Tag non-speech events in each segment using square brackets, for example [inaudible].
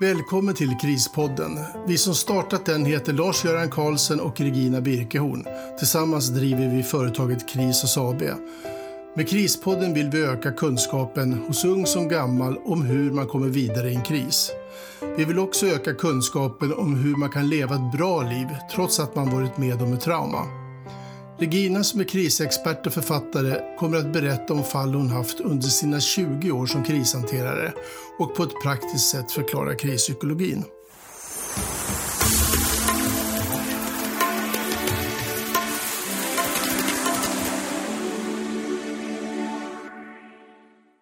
Välkommen till Krispodden. Vi som startat den heter Lars-Göran Karlsson och Regina Birkehorn. Tillsammans driver vi företaget Kris och AB. Med Krispodden vill vi öka kunskapen hos ung som gammal om hur man kommer vidare i en kris. Vi vill också öka kunskapen om hur man kan leva ett bra liv trots att man varit med om ett trauma. Regina som är krisexpert och författare kommer att berätta om fall hon haft under sina 20 år som krishanterare och på ett praktiskt sätt förklara krispsykologin.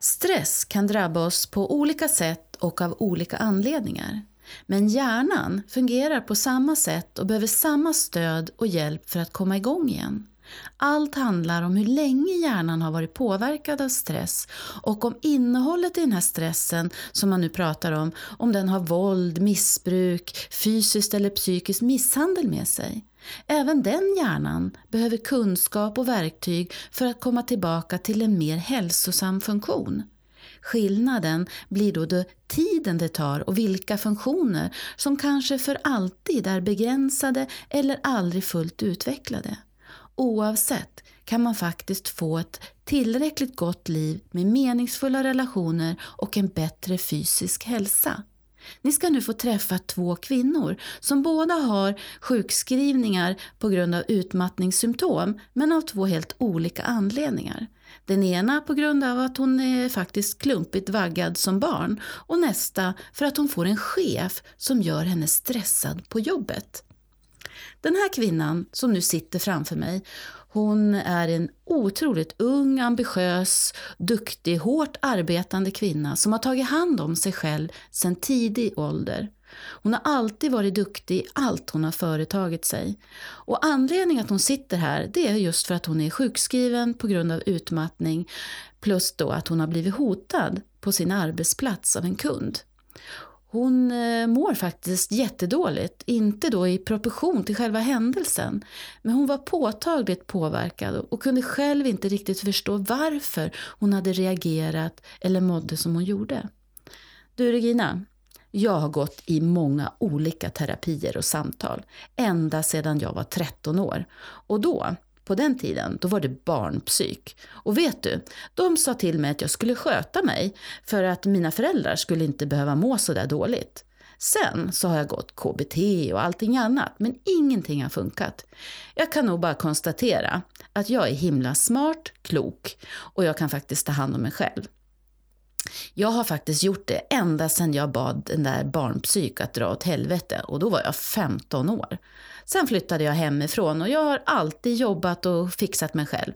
Stress kan drabba oss på olika sätt och av olika anledningar. Men hjärnan fungerar på samma sätt och behöver samma stöd och hjälp för att komma igång igen. Allt handlar om hur länge hjärnan har varit påverkad av stress och om innehållet i den här stressen som man nu pratar om, om den har våld, missbruk, fysiskt eller psykisk misshandel med sig. Även den hjärnan behöver kunskap och verktyg för att komma tillbaka till en mer hälsosam funktion. Skillnaden blir då det tiden det tar och vilka funktioner som kanske för alltid är begränsade eller aldrig fullt utvecklade. Oavsett kan man faktiskt få ett tillräckligt gott liv med meningsfulla relationer och en bättre fysisk hälsa. Ni ska nu få träffa två kvinnor som båda har sjukskrivningar på grund av utmattningssymptom men av två helt olika anledningar. Den ena på grund av att hon är faktiskt klumpigt vaggad som barn och nästa för att hon får en chef som gör henne stressad på jobbet. Den här kvinnan som nu sitter framför mig, hon är en otroligt ung, ambitiös, duktig, hårt arbetande kvinna som har tagit hand om sig själv sedan tidig ålder. Hon har alltid varit duktig i allt hon har företagit sig. Och anledningen att hon sitter här det är just för att hon är sjukskriven på grund av utmattning plus då att hon har blivit hotad på sin arbetsplats av en kund. Hon eh, mår faktiskt jättedåligt, inte då i proportion till själva händelsen. Men hon var påtagligt påverkad och kunde själv inte riktigt förstå varför hon hade reagerat eller mådde som hon gjorde. Du Regina, jag har gått i många olika terapier och samtal, ända sedan jag var 13 år. Och då, på den tiden, då var det barnpsyk. Och vet du, de sa till mig att jag skulle sköta mig för att mina föräldrar skulle inte behöva må så där dåligt. Sen så har jag gått KBT och allting annat, men ingenting har funkat. Jag kan nog bara konstatera att jag är himla smart, klok och jag kan faktiskt ta hand om mig själv. Jag har faktiskt gjort det ända sedan jag bad den där barnpsyk att dra åt helvete och då var jag 15 år. Sen flyttade jag hemifrån och jag har alltid jobbat och fixat mig själv.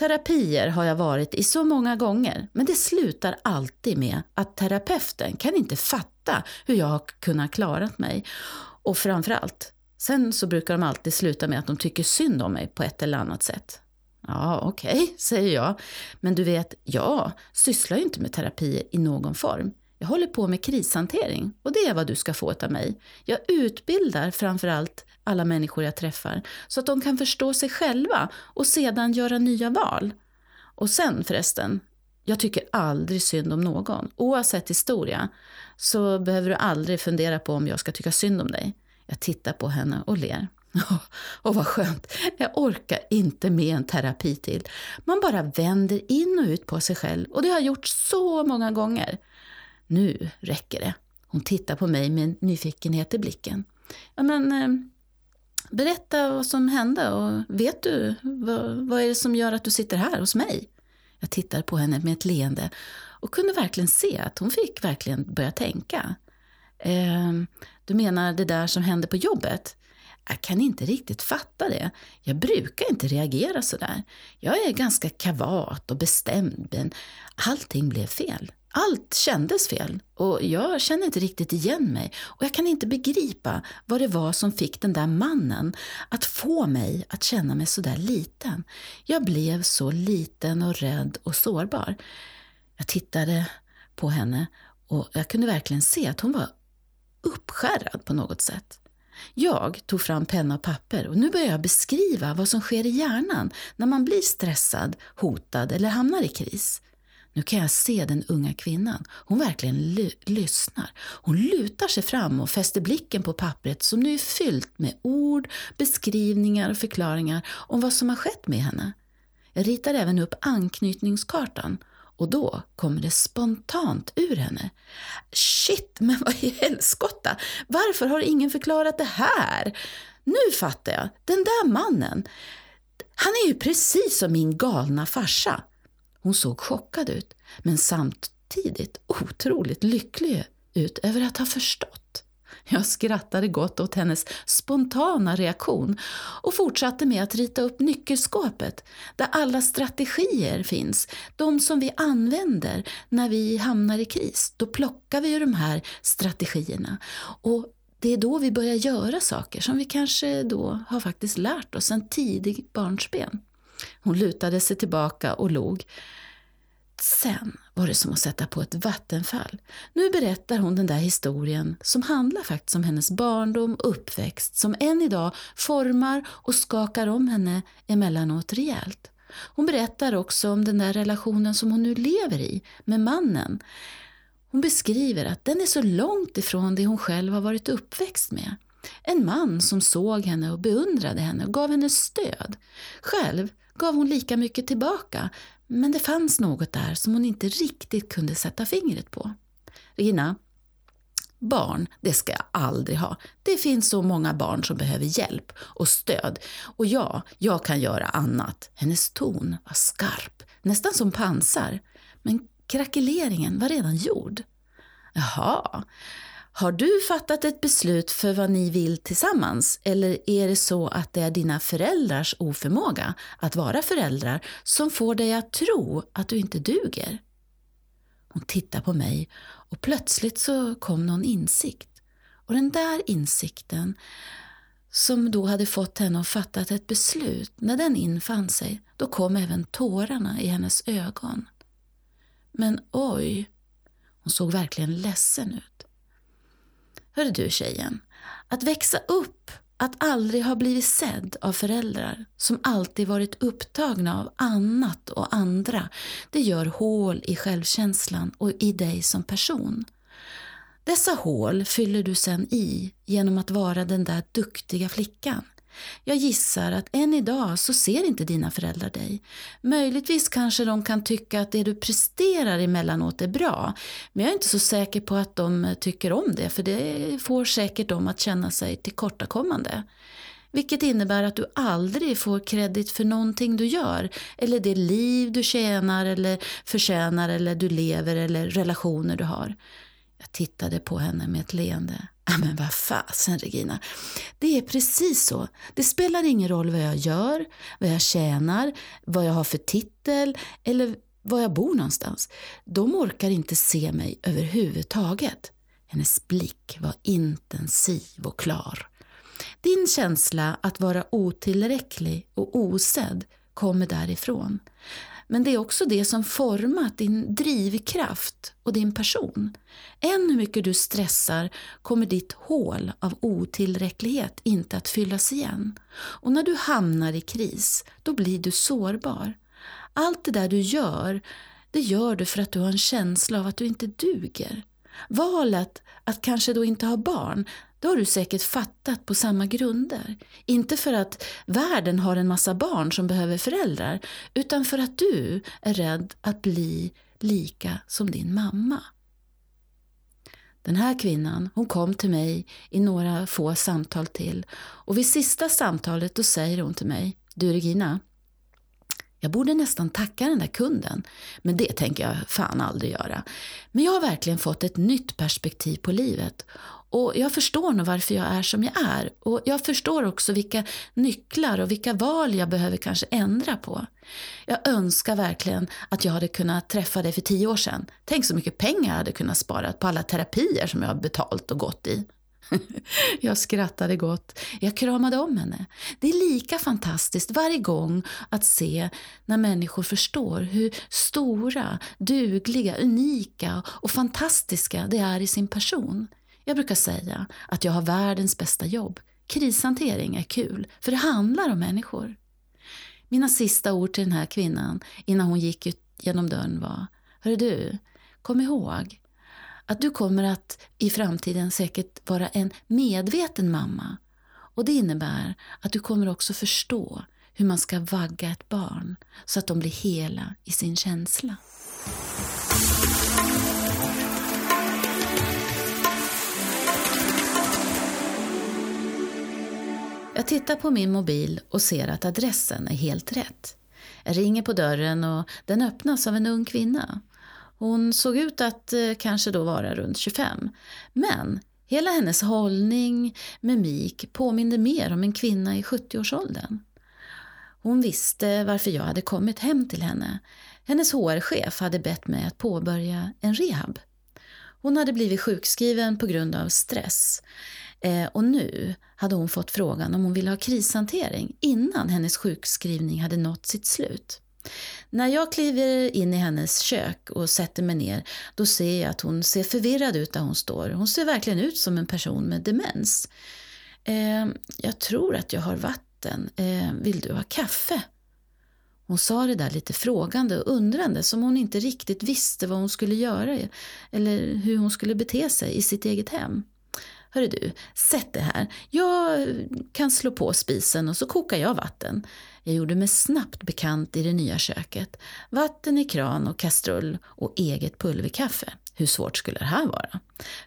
Terapier har jag varit i så många gånger, men det slutar alltid med att terapeuten kan inte fatta hur jag har kunnat klara mig. Och framförallt, sen så brukar de alltid sluta med att de tycker synd om mig på ett eller annat sätt. Ja, okej, okay, säger jag. Men du vet, jag sysslar ju inte med terapi i någon form. Jag håller på med krishantering och det är vad du ska få av mig. Jag utbildar framförallt alla människor jag träffar så att de kan förstå sig själva och sedan göra nya val. Och sen förresten, jag tycker aldrig synd om någon. Oavsett historia så behöver du aldrig fundera på om jag ska tycka synd om dig. Jag tittar på henne och ler. Och vad skönt. Jag orkar inte med en terapi till. Man bara vänder in och ut på sig själv och det har jag gjort så många gånger. Nu räcker det. Hon tittar på mig med nyfikenhet i blicken. Ja, men, eh, berätta vad som hände och vet du vad, vad är det som gör att du sitter här hos mig? Jag tittar på henne med ett leende och kunde verkligen se att hon fick verkligen börja tänka. Eh, du menar det där som hände på jobbet? Jag kan inte riktigt fatta det. Jag brukar inte reagera så där. Jag är ganska kavat och bestämd, men allting blev fel. Allt kändes fel och jag känner inte riktigt igen mig och jag kan inte begripa vad det var som fick den där mannen att få mig att känna mig så där liten. Jag blev så liten och rädd och sårbar. Jag tittade på henne och jag kunde verkligen se att hon var uppskärrad på något sätt. Jag tog fram penna och papper och nu börjar jag beskriva vad som sker i hjärnan när man blir stressad, hotad eller hamnar i kris. Nu kan jag se den unga kvinnan. Hon verkligen ly lyssnar. Hon lutar sig fram och fäster blicken på pappret som nu är fyllt med ord, beskrivningar och förklaringar om vad som har skett med henne. Jag ritar även upp anknytningskartan och då kommer det spontant ur henne. Shit, men vad i helskotta! Varför har ingen förklarat det här? Nu fattar jag. Den där mannen. Han är ju precis som min galna farsa. Hon såg chockad ut, men samtidigt otroligt lycklig ut över att ha förstått. Jag skrattade gott åt hennes spontana reaktion och fortsatte med att rita upp nyckelskåpet där alla strategier finns, de som vi använder när vi hamnar i kris. Då plockar vi ju de här strategierna och det är då vi börjar göra saker som vi kanske då har faktiskt lärt oss en tidig barnsben. Hon lutade sig tillbaka och log. Sen var det som att sätta på ett vattenfall. Nu berättar hon den där historien som handlar faktiskt om hennes barndom och uppväxt som än idag formar och skakar om henne emellanåt rejält. Hon berättar också om den där relationen som hon nu lever i med mannen. Hon beskriver att den är så långt ifrån det hon själv har varit uppväxt med. En man som såg henne och beundrade henne och gav henne stöd. Själv gav hon lika mycket tillbaka, men det fanns något där som hon inte riktigt kunde sätta fingret på. Regina, barn, det ska jag aldrig ha. Det finns så många barn som behöver hjälp och stöd. Och ja, jag kan göra annat. Hennes ton var skarp, nästan som pansar. Men krackeleringen var redan gjord. Jaha, har du fattat ett beslut för vad ni vill tillsammans eller är det så att det är dina föräldrars oförmåga att vara föräldrar som får dig att tro att du inte duger? Hon tittar på mig och plötsligt så kom någon insikt. Och den där insikten som då hade fått henne att fatta ett beslut, när den infann sig, då kom även tårarna i hennes ögon. Men oj, hon såg verkligen ledsen ut. Hör du tjejen, att växa upp, att aldrig ha blivit sedd av föräldrar som alltid varit upptagna av annat och andra, det gör hål i självkänslan och i dig som person. Dessa hål fyller du sen i genom att vara den där duktiga flickan. Jag gissar att än idag så ser inte dina föräldrar dig. Möjligtvis kanske de kan tycka att det du presterar emellanåt är bra, men jag är inte så säker på att de tycker om det, för det får säkert dem att känna sig tillkortakommande. Vilket innebär att du aldrig får kredit för någonting du gör, eller det liv du tjänar eller förtjänar eller du lever eller relationer du har. Jag tittade på henne med ett leende. Men vad fasen Regina, det är precis så. Det spelar ingen roll vad jag gör, vad jag tjänar, vad jag har för titel eller var jag bor någonstans. De orkar inte se mig överhuvudtaget. Hennes blick var intensiv och klar. Din känsla att vara otillräcklig och osedd kommer därifrån. Men det är också det som format din drivkraft och din person. Än hur mycket du stressar kommer ditt hål av otillräcklighet inte att fyllas igen. Och när du hamnar i kris, då blir du sårbar. Allt det där du gör, det gör du för att du har en känsla av att du inte duger. Valet att kanske då inte ha barn, det har du säkert fattat på samma grunder. Inte för att världen har en massa barn som behöver föräldrar, utan för att du är rädd att bli lika som din mamma. Den här kvinnan hon kom till mig i några få samtal till och vid sista samtalet då säger hon till mig Du Regina, jag borde nästan tacka den där kunden, men det tänker jag fan aldrig göra. Men jag har verkligen fått ett nytt perspektiv på livet och jag förstår nog varför jag är som jag är. Och jag förstår också vilka nycklar och vilka val jag behöver kanske ändra på. Jag önskar verkligen att jag hade kunnat träffa dig för tio år sedan. Tänk så mycket pengar jag hade kunnat spara på alla terapier som jag har betalt och gått i. [laughs] Jag skrattade gott. Jag kramade om henne. Det är lika fantastiskt varje gång att se när människor förstår hur stora, dugliga, unika och fantastiska de är i sin person. Jag brukar säga att jag har världens bästa jobb. Krishantering är kul, för det handlar om människor. Mina sista ord till den här kvinnan innan hon gick ut genom dörren var Hörru du, kom ihåg att du kommer att i framtiden säkert vara en medveten mamma. Och det innebär att du kommer också förstå hur man ska vagga ett barn så att de blir hela i sin känsla. Jag tittar på min mobil och ser att adressen är helt rätt. Jag ringer på dörren och den öppnas av en ung kvinna. Hon såg ut att eh, kanske då vara runt 25. Men hela hennes hållning, mimik påminde mer om en kvinna i 70-årsåldern. Hon visste varför jag hade kommit hem till henne. Hennes HR-chef hade bett mig att påbörja en rehab. Hon hade blivit sjukskriven på grund av stress. Eh, och nu hade hon fått frågan om hon ville ha krishantering innan hennes sjukskrivning hade nått sitt slut. När jag kliver in i hennes kök och sätter mig ner då ser jag att hon ser förvirrad ut där hon står. Hon ser verkligen ut som en person med demens. Eh, jag tror att jag har vatten. Eh, vill du ha kaffe? Hon sa det där lite frågande och undrande som hon inte riktigt visste vad hon skulle göra eller hur hon skulle bete sig i sitt eget hem. Hörru du, sätt det här. Jag kan slå på spisen och så kokar jag vatten. Jag gjorde mig snabbt bekant i det nya köket. Vatten i kran och kastrull och eget pulverkaffe. Hur svårt skulle det här vara?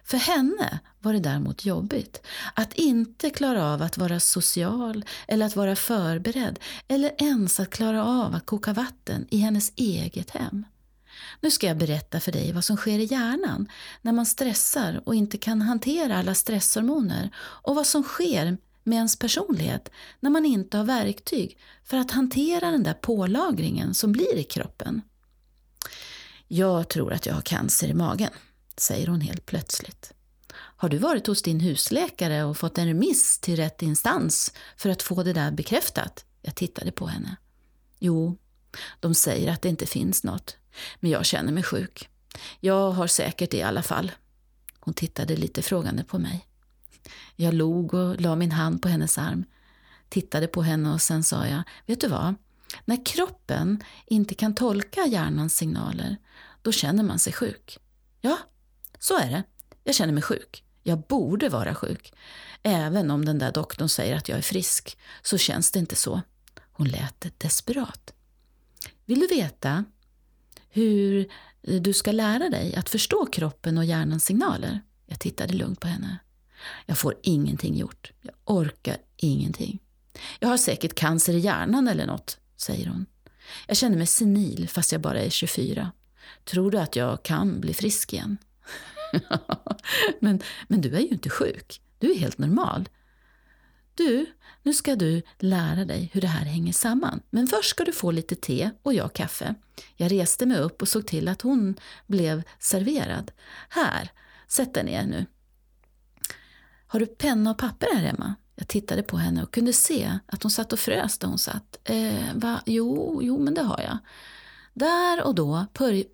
För henne var det däremot jobbigt. Att inte klara av att vara social eller att vara förberedd eller ens att klara av att koka vatten i hennes eget hem. Nu ska jag berätta för dig vad som sker i hjärnan när man stressar och inte kan hantera alla stresshormoner och vad som sker med ens personlighet när man inte har verktyg för att hantera den där pålagringen som blir i kroppen. Jag tror att jag har cancer i magen, säger hon helt plötsligt. Har du varit hos din husläkare och fått en remiss till rätt instans för att få det där bekräftat? Jag tittade på henne. Jo, de säger att det inte finns något. Men jag känner mig sjuk. Jag har säkert det i alla fall. Hon tittade lite frågande på mig. Jag log och la min hand på hennes arm. Tittade på henne och sen sa jag, vet du vad? När kroppen inte kan tolka hjärnans signaler, då känner man sig sjuk. Ja, så är det. Jag känner mig sjuk. Jag borde vara sjuk. Även om den där doktorn säger att jag är frisk, så känns det inte så. Hon lät desperat. Vill du veta hur du ska lära dig att förstå kroppen och hjärnans signaler? Jag tittade lugnt på henne. Jag får ingenting gjort. Jag orkar ingenting. Jag har säkert cancer i hjärnan eller något, säger hon. Jag känner mig senil fast jag bara är 24. Tror du att jag kan bli frisk igen? [laughs] men, men du är ju inte sjuk. Du är helt normal. Du, nu ska du lära dig hur det här hänger samman. Men först ska du få lite te och jag kaffe. Jag reste mig upp och såg till att hon blev serverad. Här, sätt dig ner nu. Har du penna och papper här hemma? Jag tittade på henne och kunde se att hon satt och frös där hon satt. Eh, va? Jo, jo, men det har jag. Där och då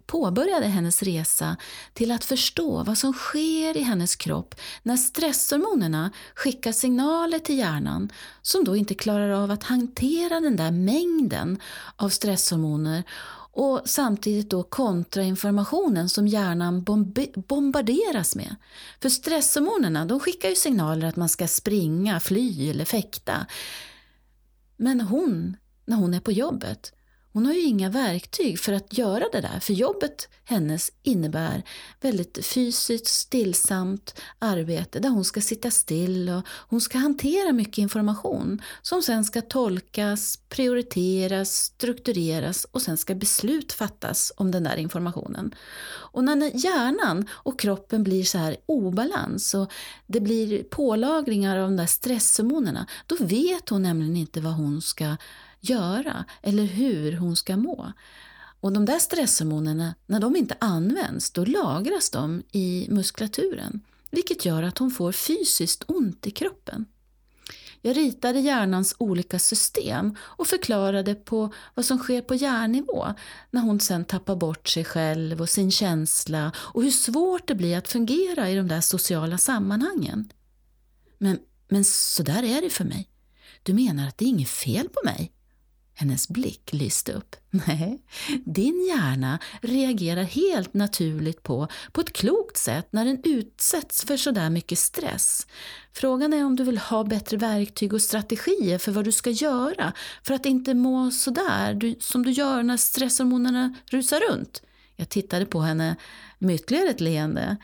påbörjade hennes resa till att förstå vad som sker i hennes kropp när stresshormonerna skickar signaler till hjärnan som då inte klarar av att hantera den där mängden av stresshormoner och samtidigt då kontrainformationen som hjärnan bombarderas med. För stresshormonerna de skickar ju signaler att man ska springa, fly eller fäkta. Men hon, när hon är på jobbet, hon har ju inga verktyg för att göra det där, för jobbet hennes innebär väldigt fysiskt stillsamt arbete där hon ska sitta still och hon ska hantera mycket information som sen ska tolkas, prioriteras, struktureras och sen ska beslut fattas om den där informationen. Och när hjärnan och kroppen blir så här obalans och det blir pålagringar av de där stresshormonerna, då vet hon nämligen inte vad hon ska göra eller hur hon ska må. Och de där stresshormonerna, när de inte används, då lagras de i muskulaturen, vilket gör att hon får fysiskt ont i kroppen. Jag ritade hjärnans olika system och förklarade på vad som sker på hjärnnivå när hon sen tappar bort sig själv och sin känsla och hur svårt det blir att fungera i de där sociala sammanhangen. Men, men så där är det för mig. Du menar att det är inget fel på mig? Hennes blick lyste upp. [laughs] Nej, din hjärna reagerar helt naturligt på, på ett klokt sätt när den utsätts för sådär mycket stress. Frågan är om du vill ha bättre verktyg och strategier för vad du ska göra för att inte må sådär du, som du gör när stresshormonerna rusar runt. Jag tittade på henne med ytterligare ett leende.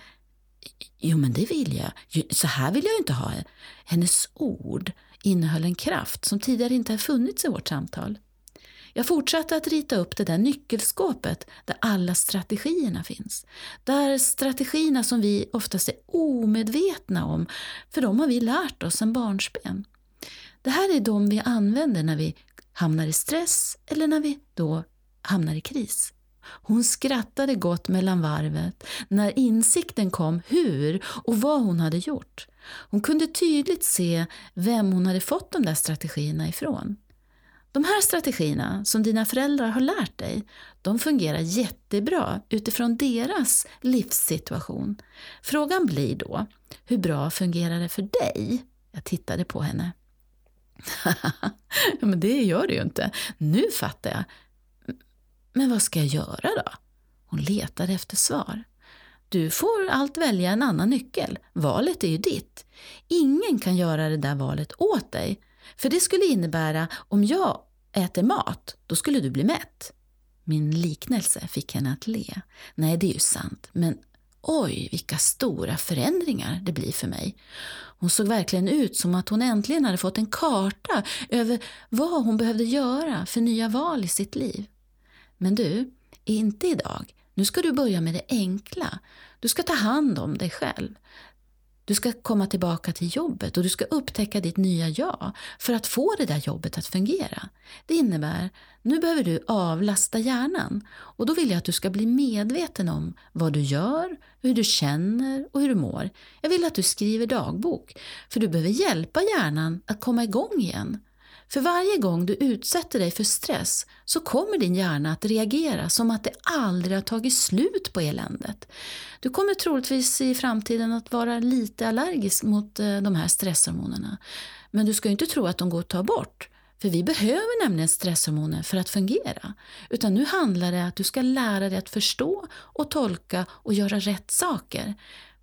Jo, men det vill jag. Så här vill jag inte ha det. Hennes ord innehöll en kraft som tidigare inte har funnits i vårt samtal. Jag fortsatte att rita upp det där nyckelskåpet där alla strategierna finns. Där strategierna som vi oftast är omedvetna om, för de har vi lärt oss sedan barnsben. Det här är de vi använder när vi hamnar i stress eller när vi då hamnar i kris. Hon skrattade gott mellan varvet när insikten kom hur och vad hon hade gjort. Hon kunde tydligt se vem hon hade fått de där strategierna ifrån. De här strategierna som dina föräldrar har lärt dig, de fungerar jättebra utifrån deras livssituation. Frågan blir då, hur bra fungerar det för dig? Jag tittade på henne. [laughs] ja, men det gör det ju inte. Nu fattar jag. Men vad ska jag göra då? Hon letade efter svar. Du får allt välja en annan nyckel. Valet är ju ditt. Ingen kan göra det där valet åt dig. För det skulle innebära, om jag äter mat, då skulle du bli mätt. Min liknelse fick henne att le. Nej, det är ju sant, men oj, vilka stora förändringar det blir för mig. Hon såg verkligen ut som att hon äntligen hade fått en karta över vad hon behövde göra för nya val i sitt liv. Men du, inte idag. Nu ska du börja med det enkla. Du ska ta hand om dig själv. Du ska komma tillbaka till jobbet och du ska upptäcka ditt nya jag för att få det där jobbet att fungera. Det innebär, nu behöver du avlasta hjärnan och då vill jag att du ska bli medveten om vad du gör, hur du känner och hur du mår. Jag vill att du skriver dagbok, för du behöver hjälpa hjärnan att komma igång igen. För varje gång du utsätter dig för stress så kommer din hjärna att reagera som att det aldrig har tagit slut på eländet. Du kommer troligtvis i framtiden att vara lite allergisk mot eh, de här stresshormonerna. Men du ska inte tro att de går att ta bort. För vi behöver nämligen stresshormoner för att fungera. Utan nu handlar det om att du ska lära dig att förstå och tolka och göra rätt saker.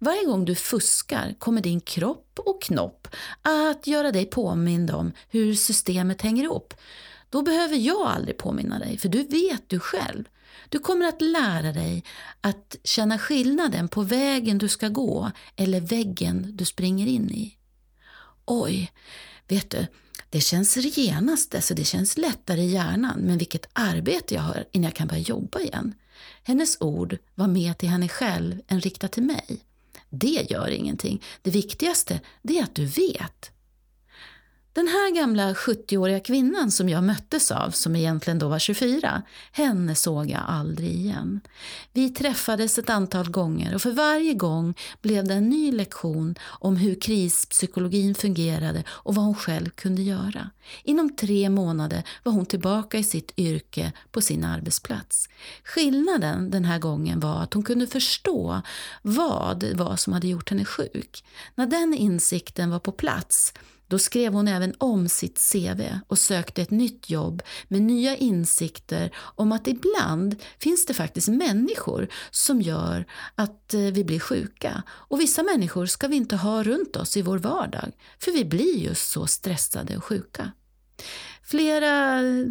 Varje gång du fuskar kommer din kropp och knopp att göra dig påmind om hur systemet hänger ihop. Då behöver jag aldrig påminna dig, för du vet du själv. Du kommer att lära dig att känna skillnaden på vägen du ska gå eller väggen du springer in i. Oj, vet du, det känns genast, alltså det känns lättare i hjärnan, men vilket arbete jag har innan jag kan börja jobba igen. Hennes ord var mer till henne själv än riktat till mig. Det gör ingenting. Det viktigaste det är att du vet. Den här gamla 70-åriga kvinnan som jag möttes av, som egentligen då var 24, henne såg jag aldrig igen. Vi träffades ett antal gånger och för varje gång blev det en ny lektion om hur krispsykologin fungerade och vad hon själv kunde göra. Inom tre månader var hon tillbaka i sitt yrke på sin arbetsplats. Skillnaden den här gången var att hon kunde förstå vad det var som hade gjort henne sjuk. När den insikten var på plats då skrev hon även om sitt CV och sökte ett nytt jobb med nya insikter om att ibland finns det faktiskt människor som gör att eh, vi blir sjuka. Och vissa människor ska vi inte ha runt oss i vår vardag, för vi blir just så stressade och sjuka. Flera eh,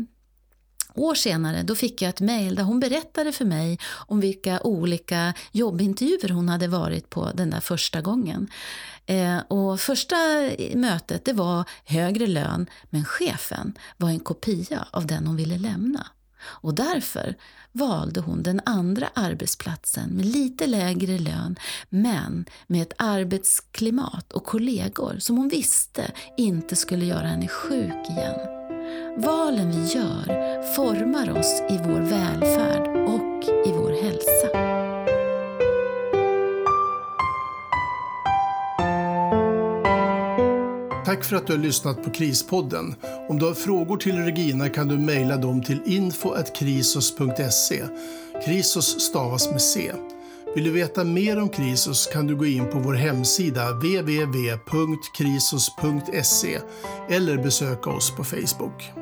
år senare då fick jag ett mejl där hon berättade för mig om vilka olika jobbintervjuer hon hade varit på den där första gången. Eh, och första mötet det var högre lön, men chefen var en kopia av den hon ville lämna. Och därför valde hon den andra arbetsplatsen med lite lägre lön men med ett arbetsklimat och kollegor som hon visste inte skulle göra henne sjuk igen. Valen vi gör formar oss i vår välfärd och i vår hälsa. Tack för att du har lyssnat på Krispodden. Om du har frågor till Regina kan du mejla dem till info.krisos.se. Krisos stavas med C. Vill du veta mer om Krisos kan du gå in på vår hemsida www.krisos.se eller besöka oss på Facebook.